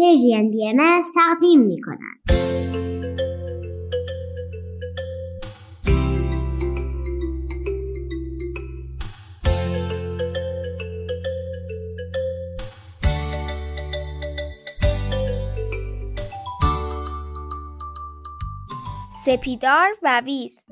پرژین بی ام تقدیم می کند. سپیدار و ویز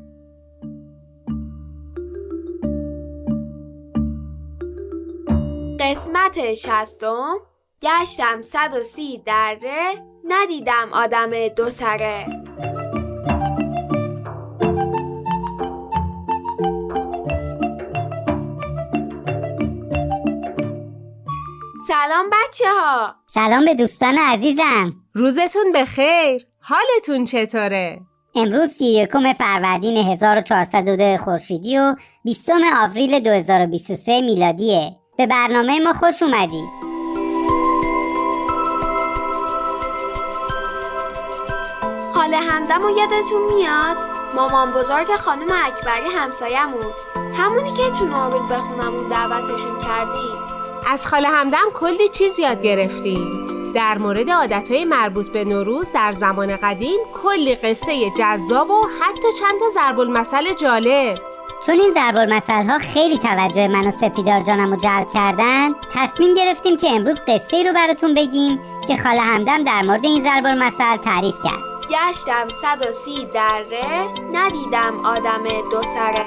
قسمت شستم گشتم صد و سی دره ندیدم آدم دو سره. سلام بچه ها سلام به دوستان عزیزم. روزتون بخیر. حالتون چطوره؟ امروز سی یکم فروردین 1402 خورشیدی و 20 آوریل 2023 میلادیه. به برنامه ما خوش اومدید. خاله همدم و یادتون میاد؟ مامان بزرگ خانم اکبری همسایمون همونی که تو نوروز به خونمون دعوتشون کردیم. از خاله همدم کلی چیز یاد گرفتیم. در مورد عادتهای مربوط به نوروز در زمان قدیم کلی قصه جذاب و حتی چند تا ضرب المثل جالب. چون این ضرب المثل ها خیلی توجه من و سپیدار جانم رو جلب کردن تصمیم گرفتیم که امروز قصه رو براتون بگیم که خاله همدم در مورد این ضرب المثل تعریف کرد. گشتم صد و سی دره ندیدم آدم دو سره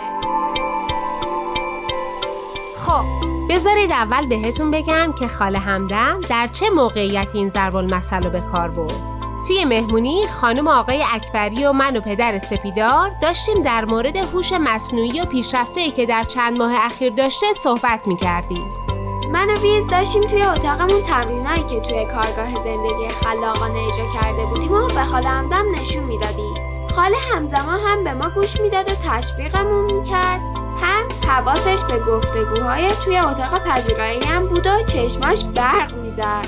خب بذارید اول بهتون بگم که خاله همدم در چه موقعیتی این ضرب المثل به کار برد توی مهمونی خانم آقای اکبری و من و پدر سپیدار داشتیم در مورد هوش مصنوعی و پیشرفته‌ای که در چند ماه اخیر داشته صحبت می‌کردیم. من و ویز داشتیم توی اتاقمون. تمرینایی که توی کارگاه زندگی خلاقانه اجرا کرده بودیم و به خاله همدم نشون می‌دادیم. خاله همزمان هم به ما گوش می‌داد و تشویقمون می‌کرد. هم حواسش به گفتگوهای توی اتاق پذیرایی هم بود و چشماش برق می‌زد.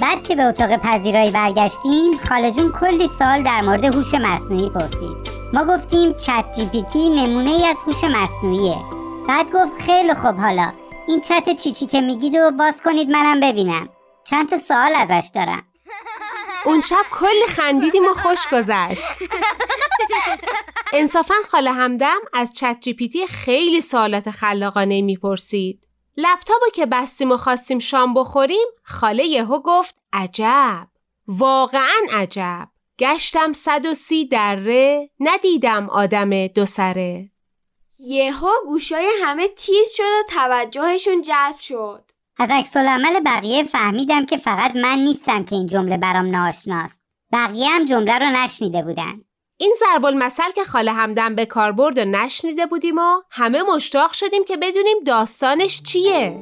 بعد که به اتاق پذیرایی برگشتیم خاله جون کلی سال در مورد هوش مصنوعی پرسید. ما گفتیم چت جی پی تی نمونه ای از هوش مصنوعیه. بعد گفت خیلی خوب حالا این چت چیچی که میگید و باز کنید منم ببینم. چند تا سوال ازش دارم. اون شب کلی خندیدیم و خوش گذشت. انصافا خاله همدم از چت جی پی تی خیلی سوالات خلاقانه می‌پرسید. لپتاپو که بستیم و خواستیم شام بخوریم خاله یهو گفت عجب. واقعا عجب. گشتم صد و سی دره ندیدم آدم دو سره. یهو گوشای همه تیز شد و توجهشون جلب شد. از عکس العمل بقیه فهمیدم که فقط من نیستم که این جمله برام ناشناست بقیه هم جمله رو نشنیده بودن. این ضرب المثل که خاله همدم به کار برد و نشنیده بودیم و همه مشتاق شدیم که بدونیم داستانش چیه.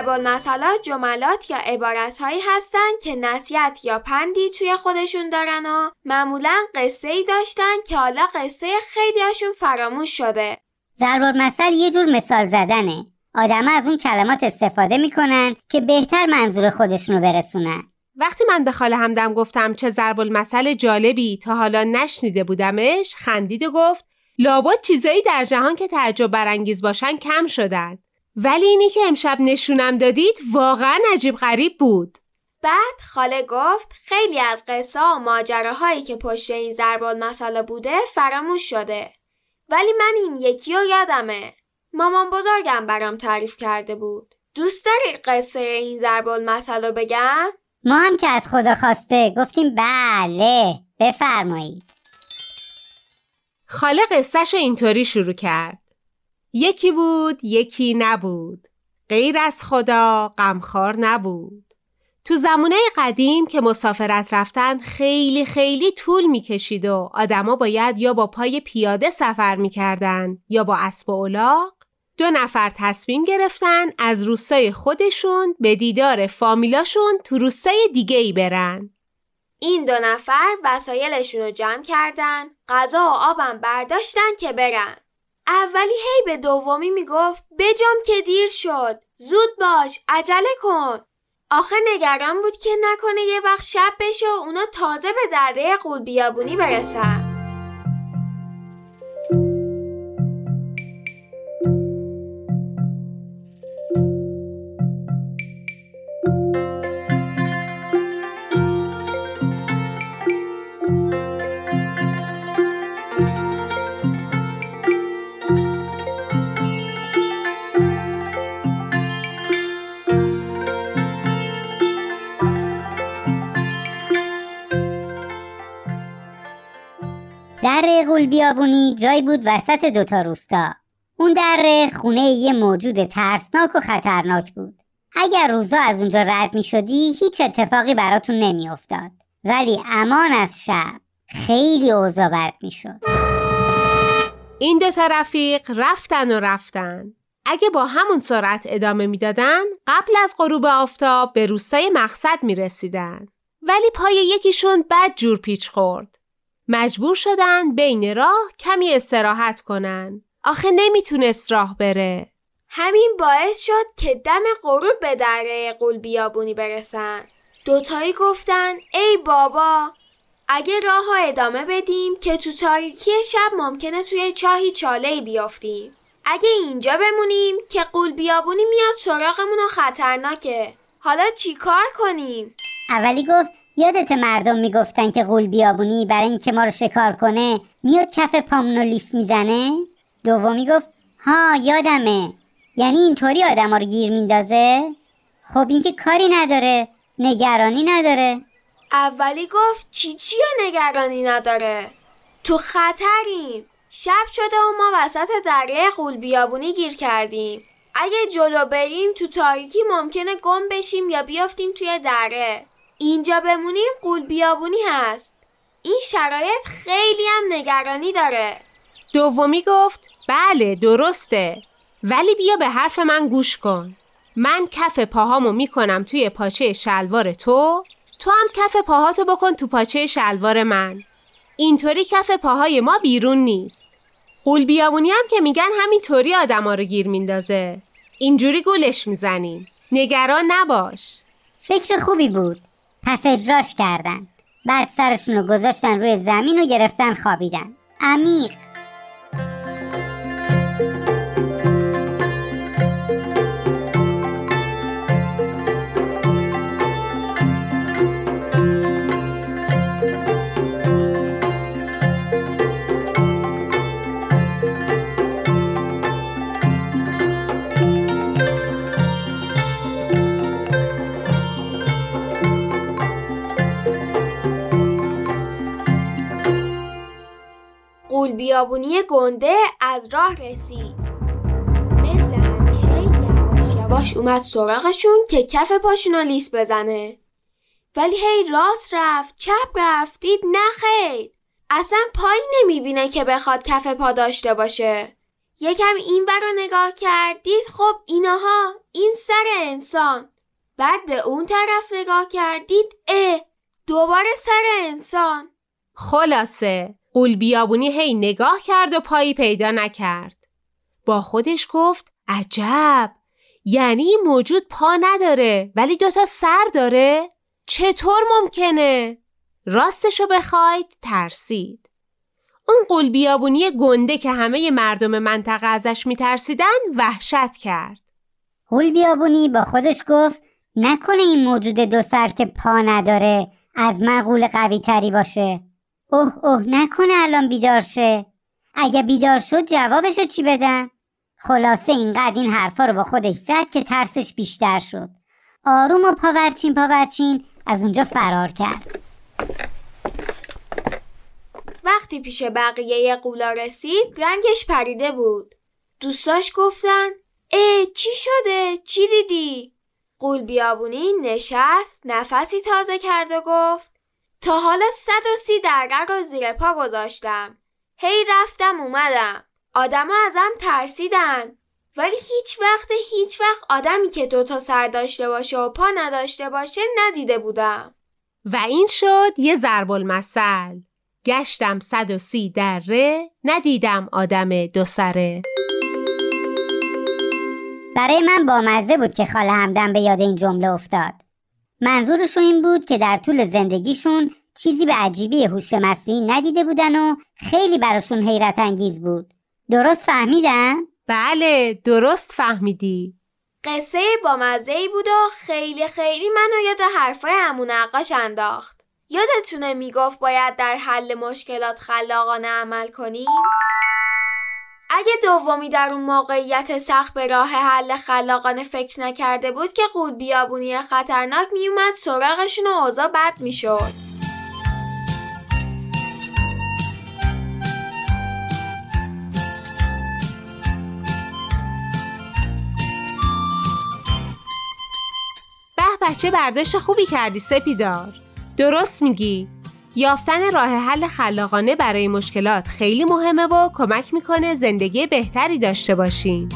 ضرب المثلات جملات یا عبارت هایی هستن که نصیحت یا پندی توی خودشون دارن و معمولا قصه ای داشتن که حالا قصه خیلیاشون فراموش شده. ضرب المثل یه جور مثال زدنه. آدم از اون کلمات استفاده می‌کنن که بهتر منظور خودشونو برسونن. وقتی من به خاله همدم گفتم چه ضرب المثل جالبی تا حالا نشنیده بودمش خندید و گفت لابد چیزایی در جهان که تعجب برانگیز باشن کم شدن. ولی اینی که امشب نشونم دادید واقعا عجیب غریب بود. بعد خاله گفت خیلی از قصه و ماجراهایی که پشت این ضرب المثل بوده فراموش شده. ولی من این یکی رو یادمه. مامان بزرگم برام تعریف کرده بود. دوست داری قصه این ضرب المثل رو بگم؟ ما هم که از خدا خواسته. گفتیم بله بفرمایید خاله قصهش رو اینطوری شروع کرد. یکی بود یکی نبود. غیر از خدا غمخوار نبود. تو زمانه قدیم که مسافرت رفتن خیلی خیلی طول می‌کشید و آدما باید یا با پای پیاده سفر می‌کردن یا با اسب و الاغ. دو نفر تصمیم گرفتن از روستای خودشون به دیدار فامیلاشون تو روستای دیگه ای برن. این دو نفر وسایلشون رو جمع کردن غذا و آبم برداشتن که برن. اولی هی به دومی می‌گفت بجام که دیر شد زود باش عجله کن. آخه نگران بود که نکنه یه وقت شب بشه و اونا تازه به دره قول بیابونی برسن. در قول بیابونی جایی بود وسط دوتا روستا اون در خونه یه موجود ترسناک و خطرناک بود اگر روزا از اونجا رد می شدی هیچ اتفاقی براتون نمی افتاد. ولی امان از شب خیلی اوضاع بد می شد. این دوتا رفیق رفتن و رفتن اگه با همون سرعت ادامه می‌دادن قبل از غروب آفتاب به روستای مقصد می رسیدن. ولی پای یکیشون بد جور پیچ خورد مجبور شدن بین راه کمی استراحت کنن. آخه نمی‌تونست راه بره. همین باعث شد که دم غروب به دره قول بیابونی برسن. دوتایی گفتن ای بابا اگه راه ها ادامه بدیم که تو تاریکی شب ممکنه توی چاهی چاله بیافتیم. اگه اینجا بمونیم که قول بیابونی میاد سراغمون و خطرناکه. حالا چی کار کنیم؟ اولی گفت یادت مردم می‌گفتن که غول بیابونی برای اینکه ما رو شکار کنه میاد کف پامونو لیس می‌زنه؟ دومی گفت ها یادمه. یعنی اینطوری آدم رو گیر میندازه؟ خب اینکه کاری نداره نگرانی نداره. اولی گفت چی چی نگرانی نداره؟ تو خطریم. شب شده و ما وسط دره غول بیابونی گیر کردیم. اگه جلو بریم تو تاریکی ممکنه گم بشیم یا بیافتیم توی دره. اینجا بمونیم قول بیابونی هست. این شرایط خیلی هم نگرانی داره. دومی گفت بله درسته. ولی بیا به حرف من گوش کن. من کف پاهامو می‌کنم توی پاچه شلوار تو. تو هم کف پاهاتو بکن تو پاچه شلوار من. اینطوری کف پاهای ما بیرون نیست. قول بیابونی هم که میگن همینطوری آدما رو گیر میندازه. اینجوری گولش می‌زنیم. نگران نباش. فکر خوبی بود. پس اجراش کردن. بعد سرشون رو گذاشتن روی زمین و گرفتن خوابیدن. عمیق. بیابونی گنده از راه رسید. مثل همیشه یواش یواش اومد سراغشون که کف پاشون لیس بزنه. ولی هی راست رفت چپ رفت دید نخیر اصلا پای نمی‌بینه که بخواد کف پا داشته باشه. یکم این رو نگاه کرد دید خب ایناها این سر انسان. بعد به اون طرف نگاه کرد دید اه دوباره سر انسان. خلاصه. قول بیابونی هی نگاه کرد و پایی پیدا نکرد. با خودش گفت عجب یعنی موجود پا نداره ولی دوتا سر داره؟ چطور ممکنه؟ راستشو بخواید ترسید. اون قول بیابونی گنده که همه مردم منطقه ازش میترسیدن وحشت کرد. قول بیابونی با خودش گفت نکنه این موجود دو سر که پا نداره از مقول قوی تری باشه. اوه اوه نکنه الان بیدار شه. اگه بیدار شد جوابشو چی بدم خلاصه اینقدر این حرفا رو با خودش زد که ترسش بیشتر شد. آروم و پاورچین پاورچین از اونجا فرار کرد. وقتی پیش بقیه قولا رسید رنگش پریده بود. دوستاش گفتن ای چی شده؟ چی دیدی؟ قول بیابونی نشست نفسی تازه کرد و گفت تا حالا صد و سی درگر رو زیر پا گذاشتم. هی رفتم اومدم. آدما ازم ترسیدن. ولی هیچ وقت هیچ وقت آدمی که دوتا سر داشته باشه و پا نداشته باشه ندیده بودم. و این شد یه ضرب المثل. گشتم صد و سی دره ندیدم آدم دو سره برای من بامزه بود که خاله همدم به یاد این جمله افتاد منظورشون این بود که در طول زندگیشون چیزی به عجیبی هوش مصنوعی ندیده بودن و خیلی براشون حیرت انگیز بود درست فهمیدن؟ بله درست فهمیدی قصه بامزه ای بود و خیلی خیلی منو یاد حرفای امون نقاش انداخت یادتونه می‌گفت باید در حل مشکلات خلاقانه عمل کنیم؟ اگه دومی در اون موقعیت سخت به راه حل خلاقانه فکر نکرده بود که قول بیابونی خطرناک میومد سراغشون و اوضاع بد می‌شد. به بچه برداشت خوبی کردی سپیدار. درست میگی. یافتن راه حل خلاقانه برای مشکلات خیلی مهمه و کمک می‌کنه زندگی بهتری داشته باشیم.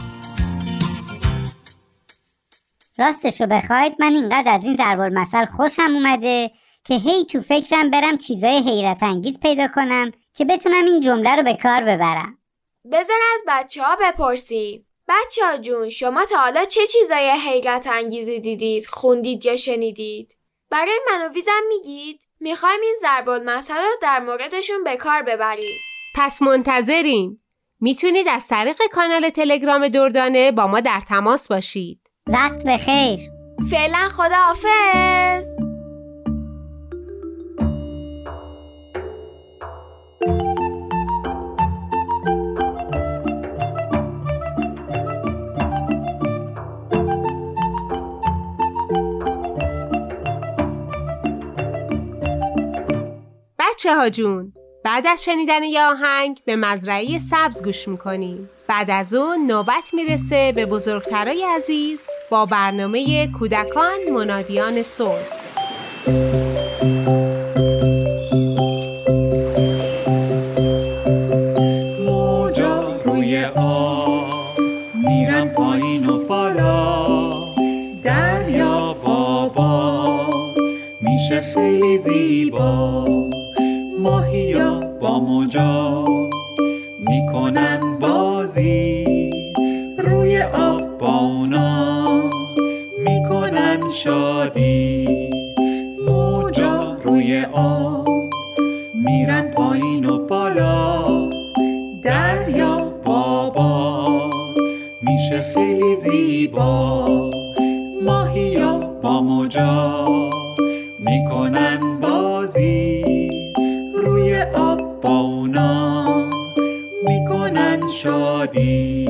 راستشو بخواید من اینقدر از این ضرب المثل خوشم اومده که هی تو فکرم برم چیزای حیرت انگیز پیدا کنم که بتونم این جمله رو به کار ببرم. بذار از بچه ها بپرسیم. بچه ها جون شما تا حالا چه چیزای حیرت انگیزی دیدید خوندید یا شنیدید؟ برای من و ویزم میگید؟ می‌خوایم این ضرب المثل رو در موردشون به کار ببریم. پس منتظریم. می‌تونید از طریق کانال تلگرام دردانه با ما در تماس باشید. وقت بخیر فعلا خداحافظ. بچه ها جون بعد از شنیدن یه آهنگ به مزرعه سبز گوش می‌کنیم بعد از اون نوبت می‌رسه به بزرگترای عزیز با برنامه کودکان منادیان صلح. میشه خیلی زیبا ماهیا با موجا. می‌کنن بازی روی آب با اونا. می‌کنن شادی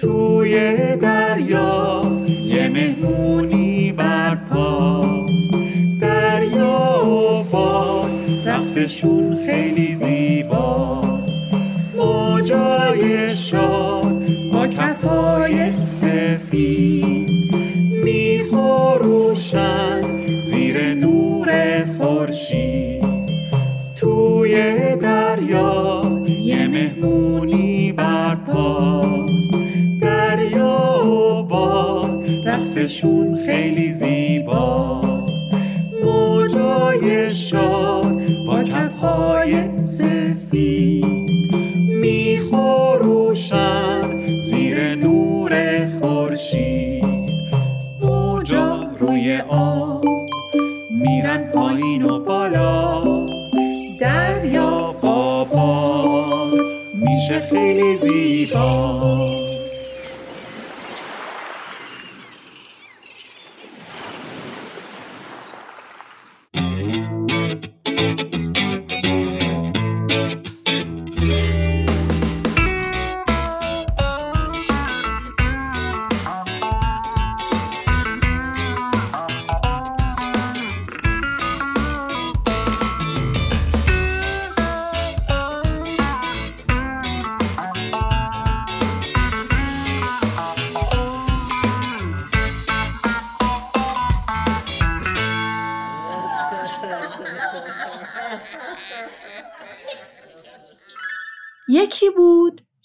توی دریا. یه مهمونی برپاست. دریا و باد رقصشون خیلی زیباست. موجای شاد. با کفای سفید میخوروشن زیر نور خورشید. توی دریا یه مهمونی برپاست. دریا و باد رقصشون خیلی زیباست. موجای شاد با کفهای میشه خیلی زیبا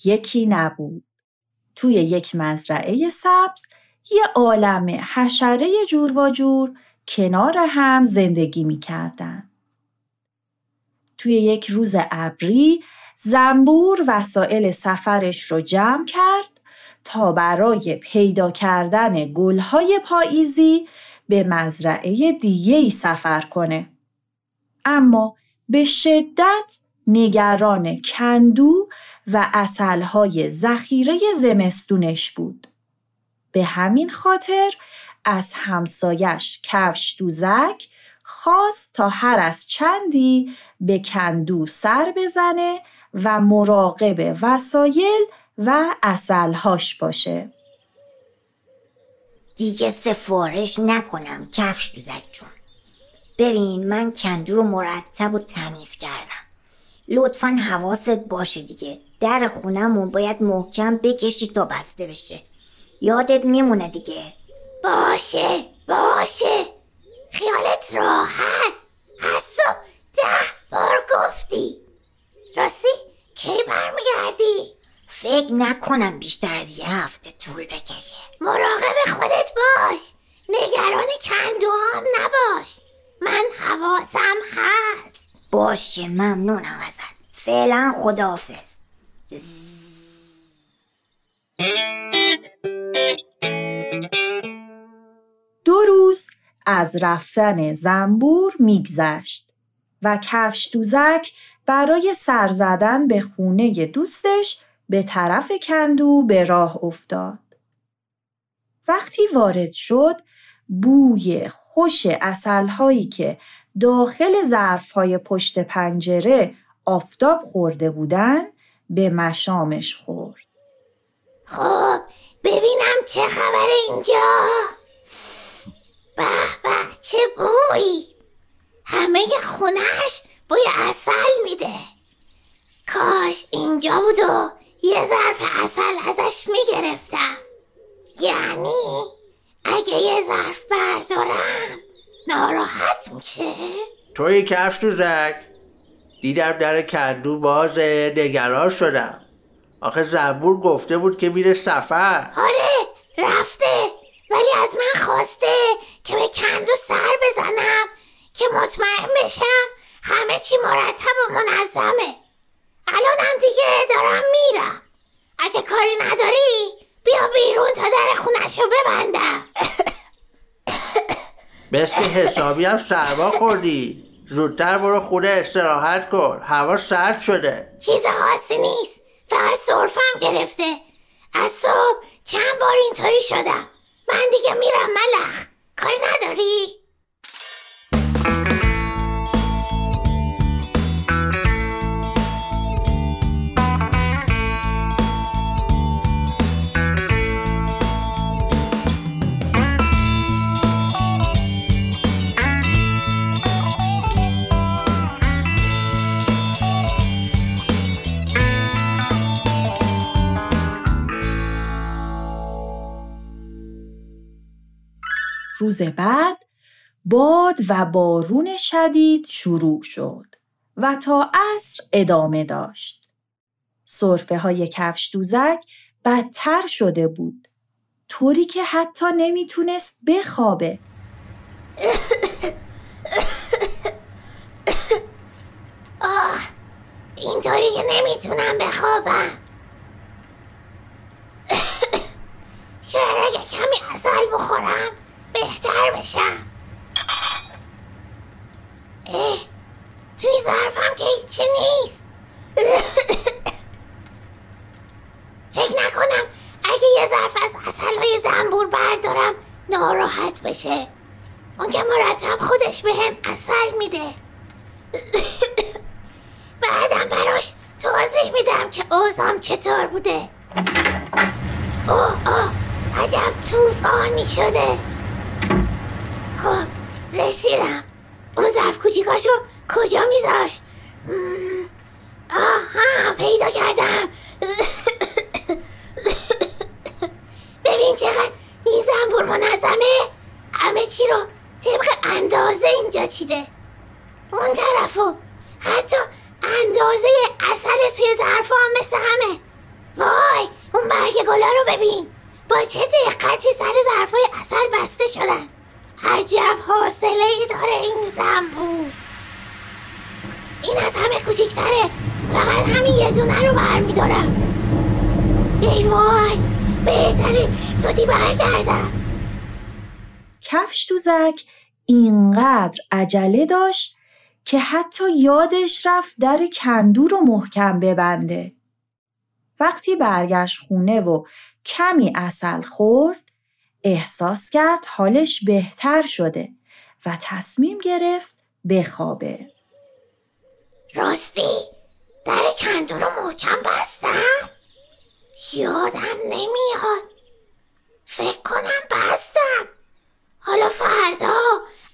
یکی نبود توی یک مزرعه سبز یه عالم حشره جور و جور کنار هم زندگی می کردن. توی یک روز ابری زنبور وسایل سفرش رو جمع کرد تا برای پیدا کردن گلهای پاییزی به مزرعه دیگه ای سفر کنه. اما به شدت نگران کندو و اصلهای ذخیره زمستونش بود. به همین خاطر از همسایش کفش دوزک خواست تا هر از چندی به کندو سر بزنه و مراقب وسایل و اصلهاش باشه. دیگه سفارش نکنم کفش دوزک جون ببین من کندو رو مرتب و تمیز کردم لطفا حواست باشه دیگه. در خونمون باید محکم بکشی تا بسته بشه. یادت میمونه دیگه. باشه باشه. خیالت راحت. صبح ده بار گفتی. راستی کی برمیگردی؟ فکر نکنم بیشتر از یه هفته طول بکشه. مراقب خودت باش. نگران کندوهام نباش. من حواسم هست. باشه ممنونم ازت فعلا خداحافظ دو روز از رفتن زنبور میگذشت و کفش دوزک برای سر زدن به خونه دوستش به طرف کندو به راه افتاد. وقتی وارد شد بوی خوش اصلهایی که داخل ظرفهای پشت پنجره آفتاب خورده بودن به مشامش خورد. خب ببینم چه خبر اینجا. به به چه بوی همه خونش بوی اصل میده. کاش اینجا بود و یه ظرف اصل ازش می‌گرفتم. یعنی اگه یه ظرف بردارم ناراحت میشه؟ توی کفش تو زک دیدم در کندو باز نگران شدم. آخه زنبور گفته بود که میره سفر. آره رفته. ولی از من خواسته که به کندو سر بزنم که مطمئن بشم همه چی مرتب و منظمه. الانم دیگه دارم میرم. اگه کاری نداری بیا بیرون تا در خونش رو ببندم. مثل حسابی هم سرما خوردی. زودتر برو خونه استراحت کن. هوا سرد شده. چیز خاصی نیست. فقط صرفم گرفته. از صبح چند بار اینطوری شدم. من دیگه میرم ملخ. کاری نداری؟ روز بعد باد و بارون شدید شروع شد و تا عصر ادامه داشت. صرفه های کفش دوزک بدتر شده بود. طوری که حتی نمی‌تونست بخوابه. آه اینطوری که نمی‌تونم بخوابم شاید اگه کمی اصل بخورم بهتر بشم. اه توی ظرفم که هیچی نیست. فکر نکنم اگه یه ظرف از اصلهای زنبور بردارم ناراحت بشه. اون که مرتب خودش به هم اصل میده. بعدم براش توضیح میدم که اوزام چطور بوده. اوه اوه عجب توفانی شده. خب رسیدم. اون ظرف کوچیکاش رو کجا میذاشت آها پیدا کردم. ببین چقدر این زنبور منظمه. همه چی رو طبق اندازه اینجا چیده. اون طرفو حتی اندازه اصل توی ظرف هم مثل همه. وای اون برگ گلا رو ببین. با چه دقتی سر ظرفای اصل بسته شدن. عجب حاصله ای داره این زنبور. این از همه کوچیکتره فقط همین یه دونه رو برمیدارم. ای وای بهتره. زودی برگردم. کفش دوزک اینقدر عجله داشت که حتی یادش رفت در کندو رو محکم ببنده. وقتی برگشت خونه و کمی اصل خورد احساس کرد حالش بهتر شده و تصمیم گرفت بخوابه. راستی در کندو رو محکم بستم؟ یادم نمیاد. فکر کنم بستم. حالا فردا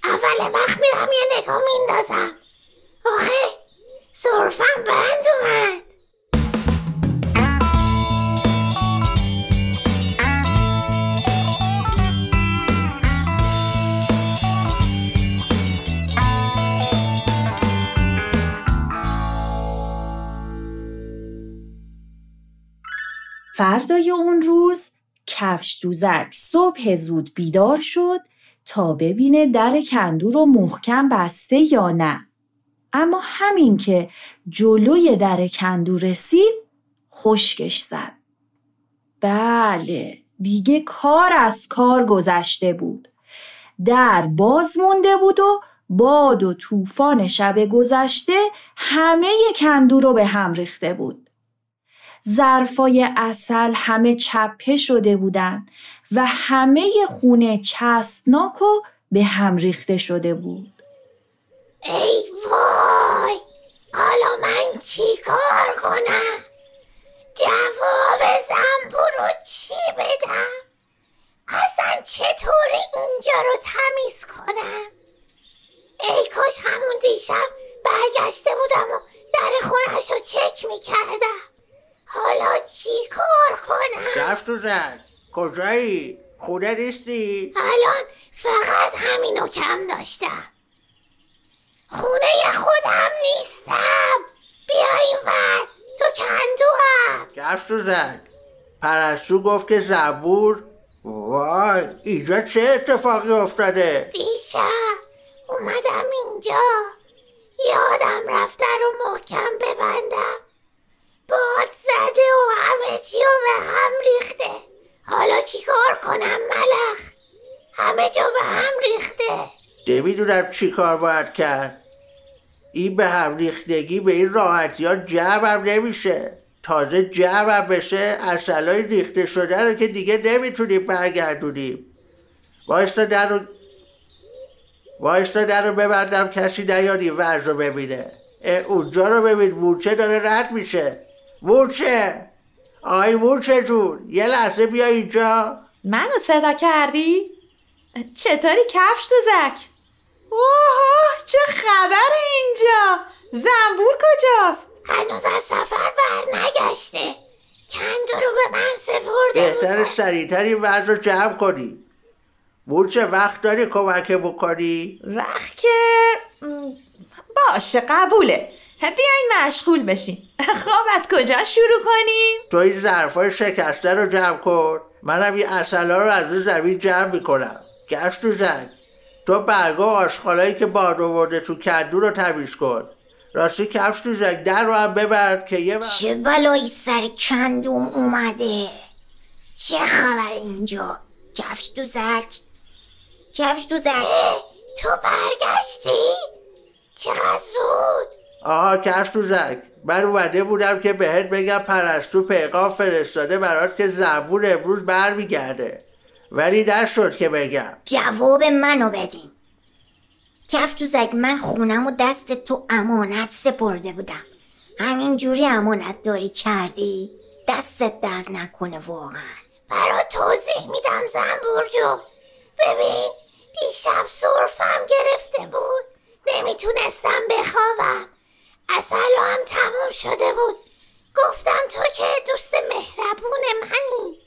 اول وقت میرم یه نگاه میندازم. آخه صرفم بند اومد. فردای اون روز کفش دوزک صبح زود بیدار شد تا ببینه در کندو رو محکم بسته یا نه. اما همین که جلوی در کندو رسید خشکش زد. بله دیگه کار از کار گذشته بود. در باز مونده بود و باد و طوفان شب گذشته همه کندو رو به هم ریخته بود. ظرفای اصل همه چپه شده بودن و همه خونه چسبناک و به هم ریخته شده بود. ای وای! حالا من چی کار کنم؟ جواب زنبور رو چی بدم؟ اصلا چطوری اینجا رو تمیز کنم؟ ای کاش همون دیشب برگشته بودم و در خونش رو چک می‌کردم. حالا چی کار کنم؟ کفش دوزک کجایی؟ خونه نیستی؟ الان فقط همینو کم داشتم. خونه خودم نیستم. بیا این ور. تو کندو هم کفش دوزک پرستو گفت که زبور. وای اینجا چه اتفاقی افتاده؟ دیشب اومدم اینجا. یادم رفته رو محکم ببندم. باد زده و همه چی به هم ریخته. حالا چیکار کنم ملخ؟ همه جا به هم ریخته. نمی‌دونم چی کار باید کرد. این به هم ریختگی به این راحتی ها جمعم نمیشه. تازه جمعم بشه اصلای ریخته شده رو که دیگه نمی‌تونیم برگردونیم. وایستا در رو وایستا در رو ببندم کسی نیاد این وضع رو ببینه. اونجا رو ببین مورچه داره رد میشه. مورچه آی مورچه جون یه لحظه بیا اینجا منو صدا کردی؟ چطوری کفش دوزک؟ اوه چه خبر اینجا؟ زنبور کجاست؟ هنوز از سفر بر نگشته کندو رو به من سپرده بهتر سریعتر این وضع رو جمع کنی مورچه وقت داری کمک بکنی؟ وقت که باشه قبوله بیاین مشغول بشین. خب از کجا شروع کنیم؟ تو این ظرفای شکسته رو جمع کن. منم این اصلا رو از رو زمین جمع می‌کنم. گشت تو زنگ. تو برگا و آشغالایی که باد آورده تو کندو رو تمیز کن. راستی کفش تو زنگ. در رو هم ببند که یه وقت چه بلایی سر کندوم اومده؟ چه خبر اینجا؟ کفش دوزک کفش دوزک تو برگشتی؟ چقدر زود؟ آها کفش تو زنگ. من اومده بودم که بهت بگم پرستو پیغام فرستاده برات که زنبور امروز برمیگرده. ولی نشد که بگم. جواب منو بدین. کف دوزک من خونم و دست تو امانت سپرده بودم. همین جوری امانت داری کردی؟ دستت درد نکنه واقعا. برات توضیح میدم زنبور جون ببین دیشب صرفم گرفته بود. نمی‌تونستم بخوابم. اصلا هم تموم شده بود. گفتم تو که دوست مهربون منی.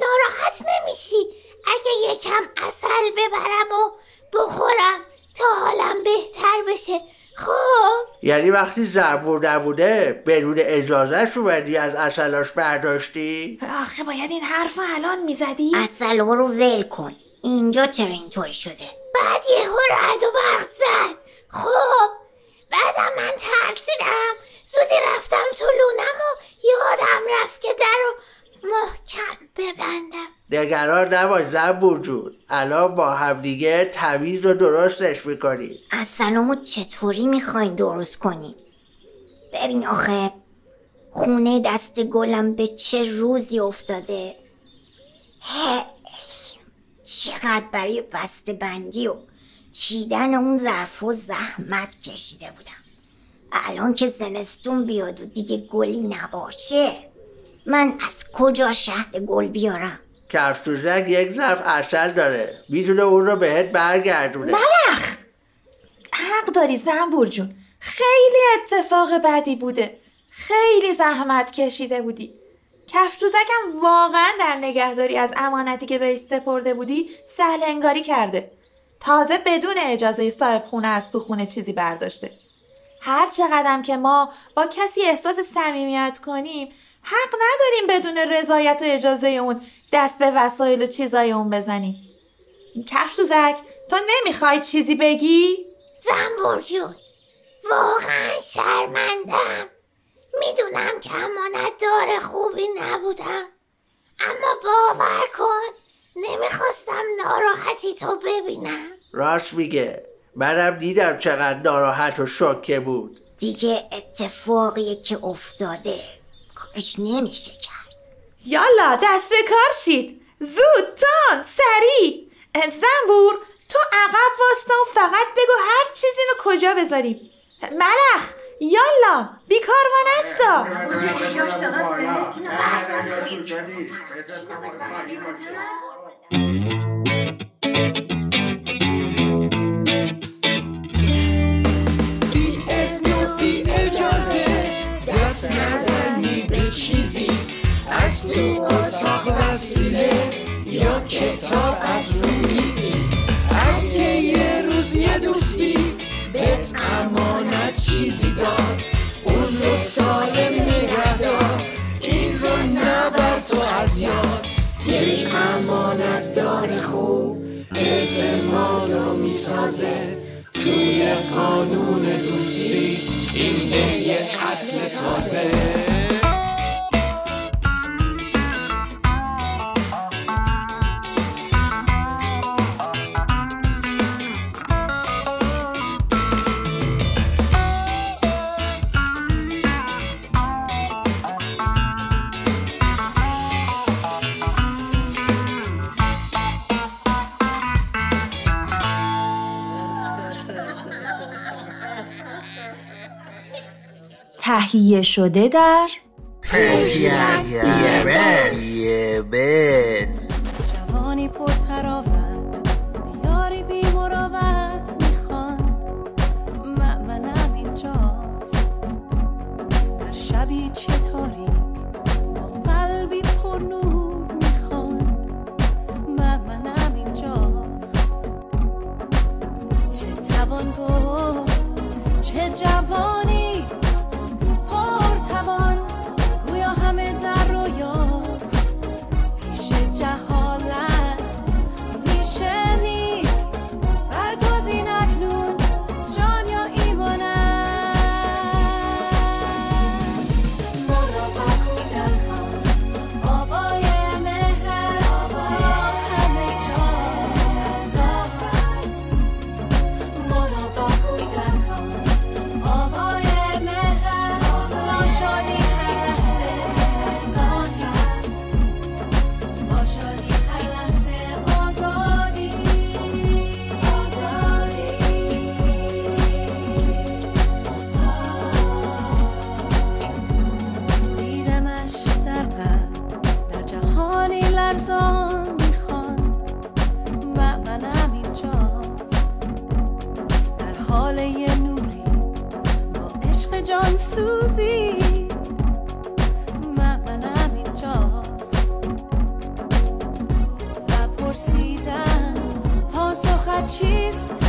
ناراحت نمیشی اگه یکم اصل ببرم و بخورم تا حالم بهتر بشه. خب؟ یعنی وقتی زنبور نبوده بدون اجازهش اومدی از اصلاش برداشتی؟ آخه باید این حرف رو الان می‌زدی؟ اصل رو ول کن. اینجا چرا اینطوری شده؟ بعد یهو رد و برق زد. خب؟ بعدم من ترسیدم. زودی رفتم تو لونم و یادم رفت که در رو محکم ببندم. نگران نباش زنبور جون. الان با همدیگه تمیز و درستش می‌کنیم از سلامو چطوری می‌خواین درست کنی؟ ببین آخه خونه دست گلم به چه روزی افتاده؟ هی، چقدر برای بسته بندی و چیدن اون ظرف و زحمت کشیده بودم. الان که زمستون بیاد و دیگه گلی نباشه من از کجا شهد گل بیارم؟ کفشوزک یک ظرف اصل داره. می‌تونه اون رو بهت برگردونه. ملخ حق داری زنبور جون. خیلی اتفاق بدی بوده. خیلی زحمت کشیده بودی. کفشوزکم واقعا در نگهداری از امانتی که بهش سپرده بودی سهل انگاری کرده. تازه بدون اجازه صاحب خونه از تو خونه چیزی برداشته. هر چقدرم که ما با کسی احساس صمیمیت کنیم حق نداریم بدون رضایت و اجازه اون دست به وسایل و چیزای اون بزنیم. کفشوزک تو نمی‌خوای چیزی بگی؟ زنبور جون واقعا شرمندم می‌دونم که امانت دار خوبی نبودم. اما باور کن نمی‌خواستم ناراحتی تو ببینم. راست میگه منم دیدم چقدر ناراحت و شوکه بود دیگه اتفاقی که افتاده کارش نمیشه کرد یالا دست به کار شید زود تان سریع زنبور تو عقب واستا و فقط بگو هر چیزی رو کجا بذاریم ملخ یالا بیکار نستا یا کتاب از رو میزی اگه یه روز یه دوستی بهت امانت چیزی داد اون رو سالم نگه دار. این رو نبر تو از یاد. یک امانت دار خوب اعتماد رو می‌سازه. توی قانون دوستی این یه اصل تازه. تهیه شده در جوانی پر تراوت دیاری بی مراوت می‌خوان. مأمنم اینجاست. در شبی چه تاریک با قلبی پر نور. Please.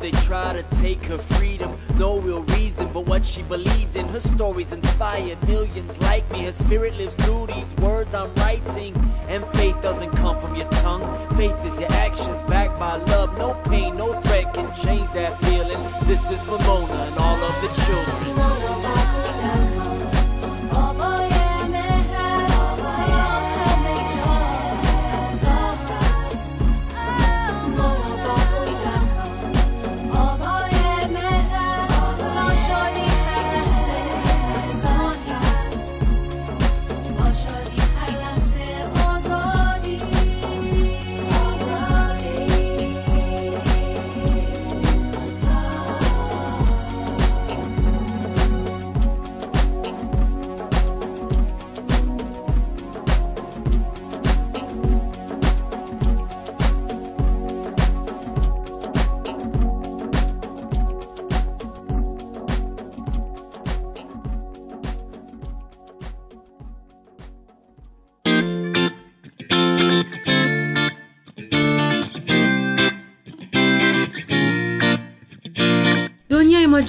They try to take her freedom? No real reason, but what she believed in. Her stories inspired millions like me. Her spirit lives through these words I'm writing. And faith doesn't come from your tongue. Faith is your actions backed by love. No pain, no threat can change that feeling. This is for Mona and all of the children.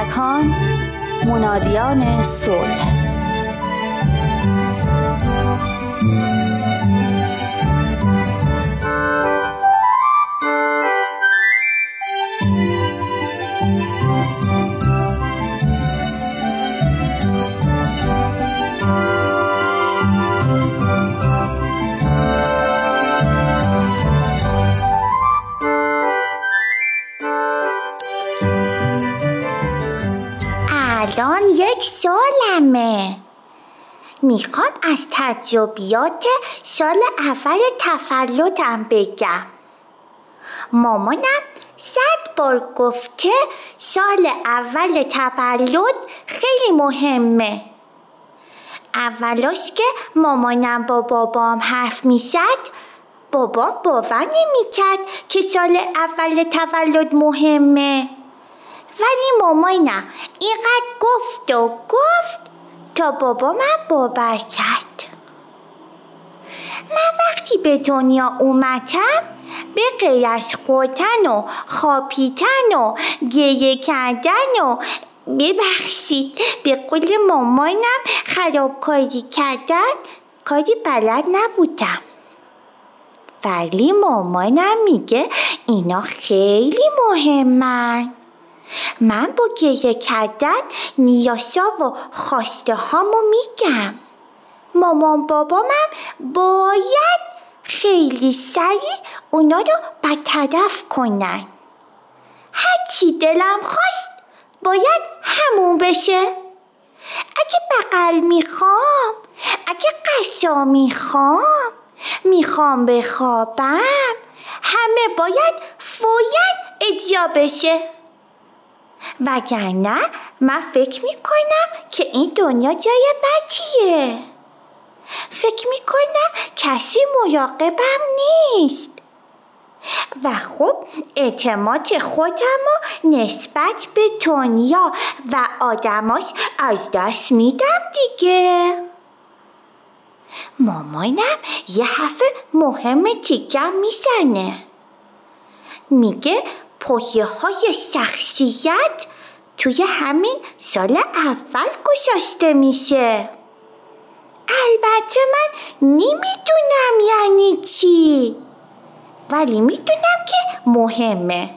کودکان منادیان صلح. می‌خوام از تجربیات سال اول تولدم بگم. مامانم صد بار گفته سال اول تولد خیلی مهمه. اولاش که مامانم با بابام حرف می‌زد بابام باور نمی‌کرد که سال اول تولد مهمه. ولی مامانم اینقدر گفت و گفت تا بابامم باور کرد. من وقتی به دنیا اومدم به غیر از خودن و خاپیتن و گریه کردن و ببخشید به قول مامانم خرابکاری کردن کاری بلد نبودم. ولی مامانم میگه اینا خیلی مهمن. من با گریه کردن نیاسا و خواسته هامو میگم. مامان بابامم باید خیلی سریع اونا رو برطرف کنن. هرچی دلم خواست باید همون بشه. اگه بغل می‌خوام اگه قشا می‌خوام می‌خوام بخوابم همه باید فوین اجرا بشه. وگرنه من فکر می‌کنم که این دنیا جای بدیه. فکر می‌کنم کسی مراقبم نیست. و خب اعتماد خودم و نسبت به دنیا و آدماش از دست میدم دیگه. مامانم یه حرف مهم دیگه می‌زنه. میگه پویه های شخصیت توی همین سال اول گذاشته میشه. البته من نمی‌دونم یعنی چی ولی می‌دونم که مهمه.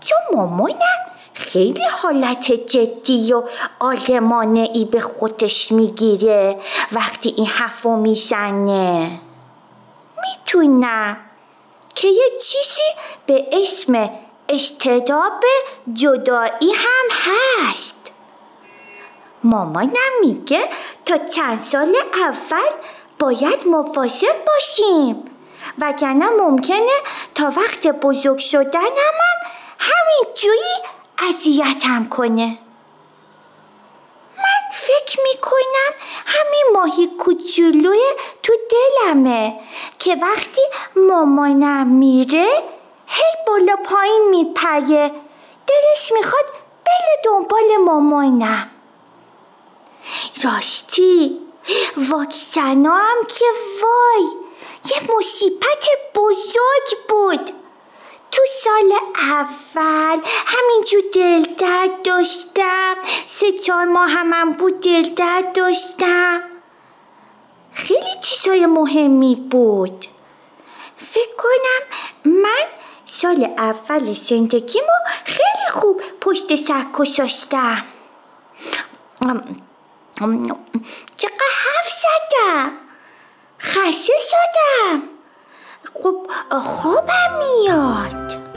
چون مامانم خیلی حالت جدی و آلمانه ای به خودش می‌گیره وقتی این حرفو می‌زنه. می‌تونم. که یه چیزی به اسم استعداد جدایی هم هست. مامانم میگه تا چند سال اول باید مواظب باشیم. وگرنه ممکنه تا وقت بزرگ شدنم هم همین جویی اذیتم کنه. فکر می‌کنم همین ماهی کوچولوی تو دلمه که وقتی مامانم میره هی بالا پایین میپره دلش می‌خواد بله دنبال مامانم. راستی واکسنا هم که وای یه مصیبت بزرگ بود. تو سال اول همینجور دل درد داشتم. سه چهار ماه هم بود دل درد داشتم. خیلی چیزای مهمی بود. فکر کنم من سال اول زندگیمو خیلی خوب پشت سر گذاشتم. چقدر حرف زدم. خسته شدم. خب خوابم میاد.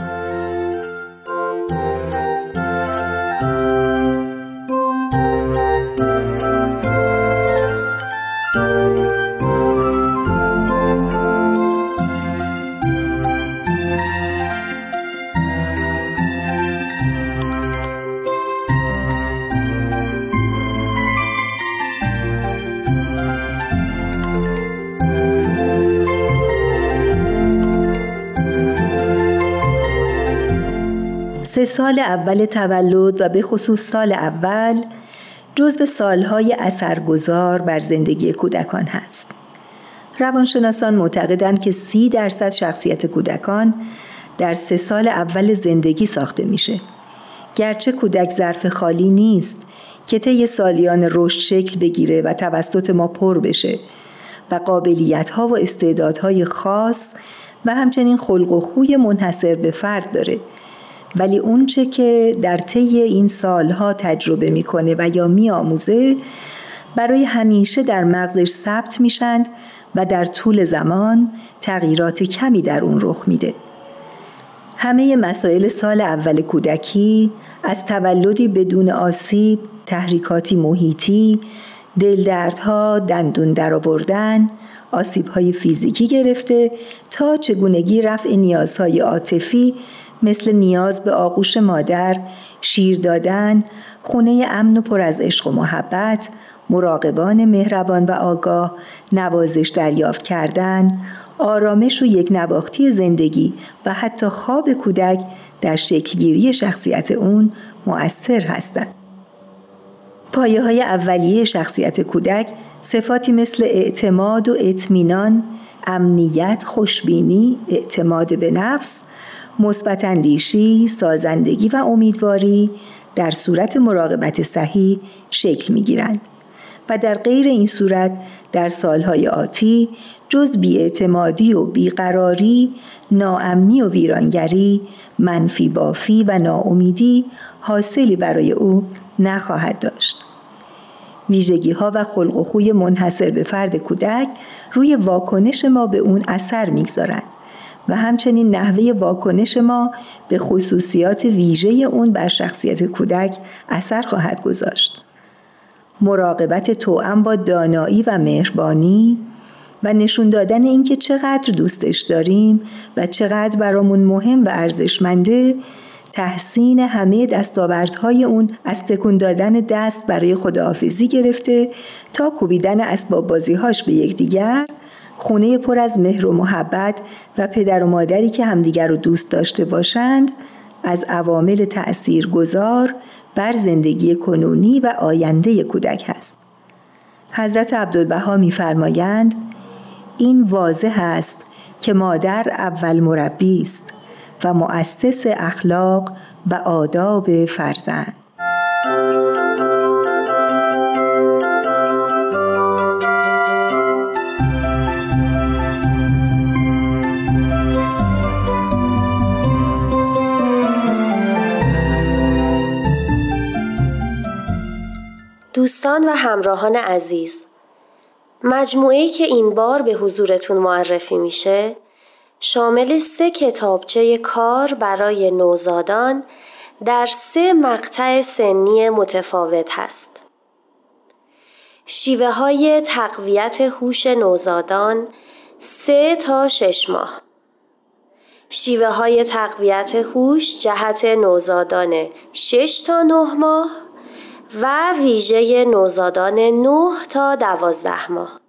سه سال اول تولد و به خصوص سال اول جزو سالهای اثرگذار بر زندگی کودکان هست. روانشناسان معتقدند که سی درصد شخصیت کودکان در سه سال اول زندگی ساخته میشه. گرچه کودک ظرف خالی نیست که طی سالیان رشد شکل بگیره و توسط ما پر بشه و قابلیت ها و استعدادهای خاص و همچنین خلق و خوی منحصر به فرد داره ولی اونچه که در طی این سالها تجربه می‌کنه و یا میآموزه برای همیشه در مغزش ثبت میشند و در طول زمان تغییرات کمی در اون رخ میده. همه مسائل سال اول کودکی از تولدی بدون آسیب، تحریکاتی محیطی، دلدردها، دندون درآوردن، آسیبهای فیزیکی گرفته تا چگونگی رفع نیازهای عاطفی مثل نیاز به آغوش مادر، شیر دادن، خونه امن و پر از عشق و محبت، مراقبان مهربان و آگاه، نوازش دریافت کردن، آرامش و یک نواختی زندگی و حتی خواب کودک در شکلگیری شخصیت اون مؤثر هستند. پایه های اولیه شخصیت کودک صفاتی مثل اعتماد و اطمینان، امنیت، خوشبینی، اعتماد به نفس، مثبت اندیشی، سازندگی و امیدواری در صورت مراقبت صحیح شکل می گیرند. و در غیر این صورت در سالهای آتی جز بیاعتمادی و بیقراری، ناامنی و ویرانگری، منفی بافی و ناامیدی حاصلی برای او نخواهد داشت. ویژگی ها و خلق و خوی منحصر به فرد کودک روی واکنش ما به اون اثر می‌گذارند و همچنین نحوه واکنش ما به خصوصیات ویژه اون بر شخصیت کودک اثر خواهد گذاشت. مراقبت توأم با دانایی و مهربانی و نشون دادن اینکه چقدر دوستش داریم و چقدر برامون مهم و ارزشمنده تحسین همه دستاوردهای اون از تکون دادن دست برای خداحافظی گرفته تا کوبیدن اسباب بازیهاش به یکدیگر خونه پر از مهر و محبت و پدر و مادری که همدیگر رو دوست داشته باشند از عوامل تأثیر گذار بر زندگی کنونی و آینده کودک است. حضرت عبدالبها میفرمایند این واضح است که مادر اول مربی است و مؤسس اخلاق و آداب فرزند. دوستان و همراهان عزیز مجموعه‌ای که این بار به حضورتون معرفی میشه شامل سه کتابچه کار برای نوزادان در سه مقطع سنی متفاوت هست. شیوه های تقویت هوش نوزادان سه تا شش ماه شیوه های تقویت هوش جهت نوزادان 6 تا 9 ماه و ویژه نوزادان 9 تا 12 ماه.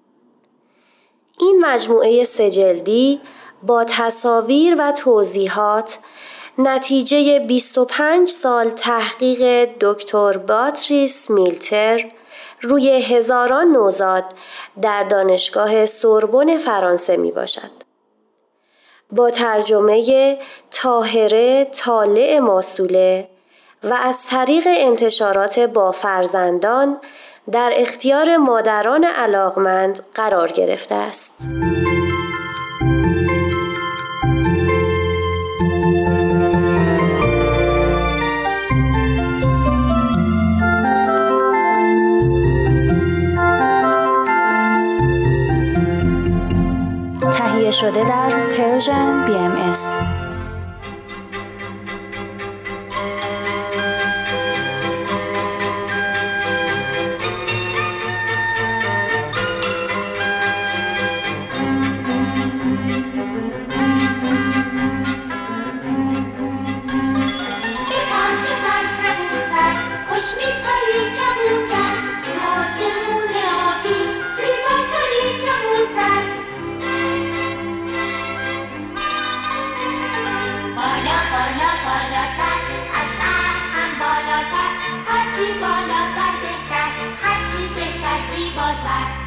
این مجموعه سجلدی با تصاویر و توضیحات نتیجه 25 سال تحقیق دکتر باتریس میلتر روی هزاران نوزاد در دانشگاه سوربن فرانسه می باشد. با ترجمه تاهره طالع ماسوله و از طریق انتشارات با فرزندان در اختیار مادران علاقمند قرار گرفته است. تهیه شده در پرژن BMS خوش bloodline.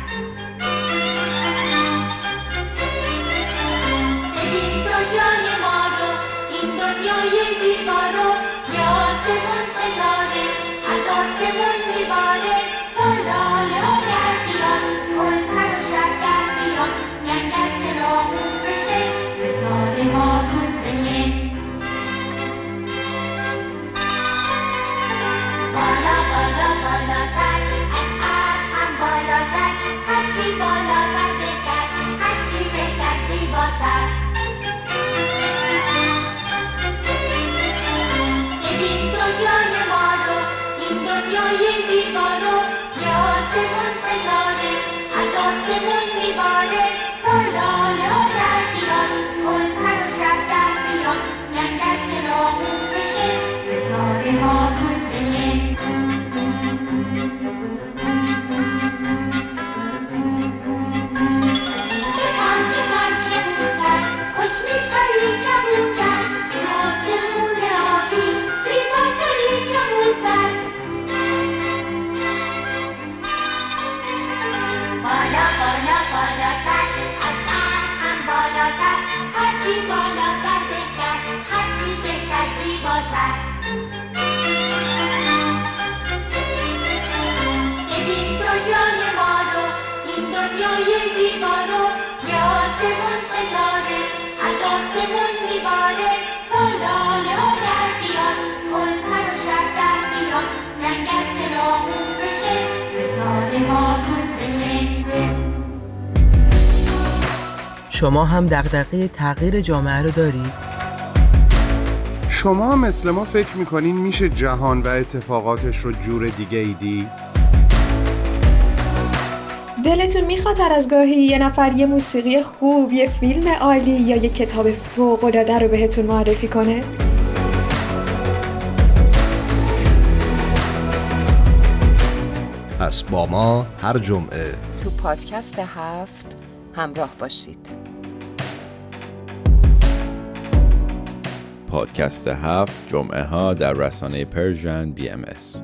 شما هم دغدغه تغییر جامعه رو دارید؟ شما مثل ما فکر می‌کنین میشه جهان و اتفاقاتش رو جور دیگه ای دید؟ دلتون می‌خواد هر از گاهی یه نفر یه موسیقی خوب، یه فیلم عالی یا یه کتاب فوق‌العاده رو بهتون معرفی کنه؟ پس با ما هر جمعه تو پادکست هفت همراه باشید پادکست هفت جمعه ها در رسانه Persian BMS.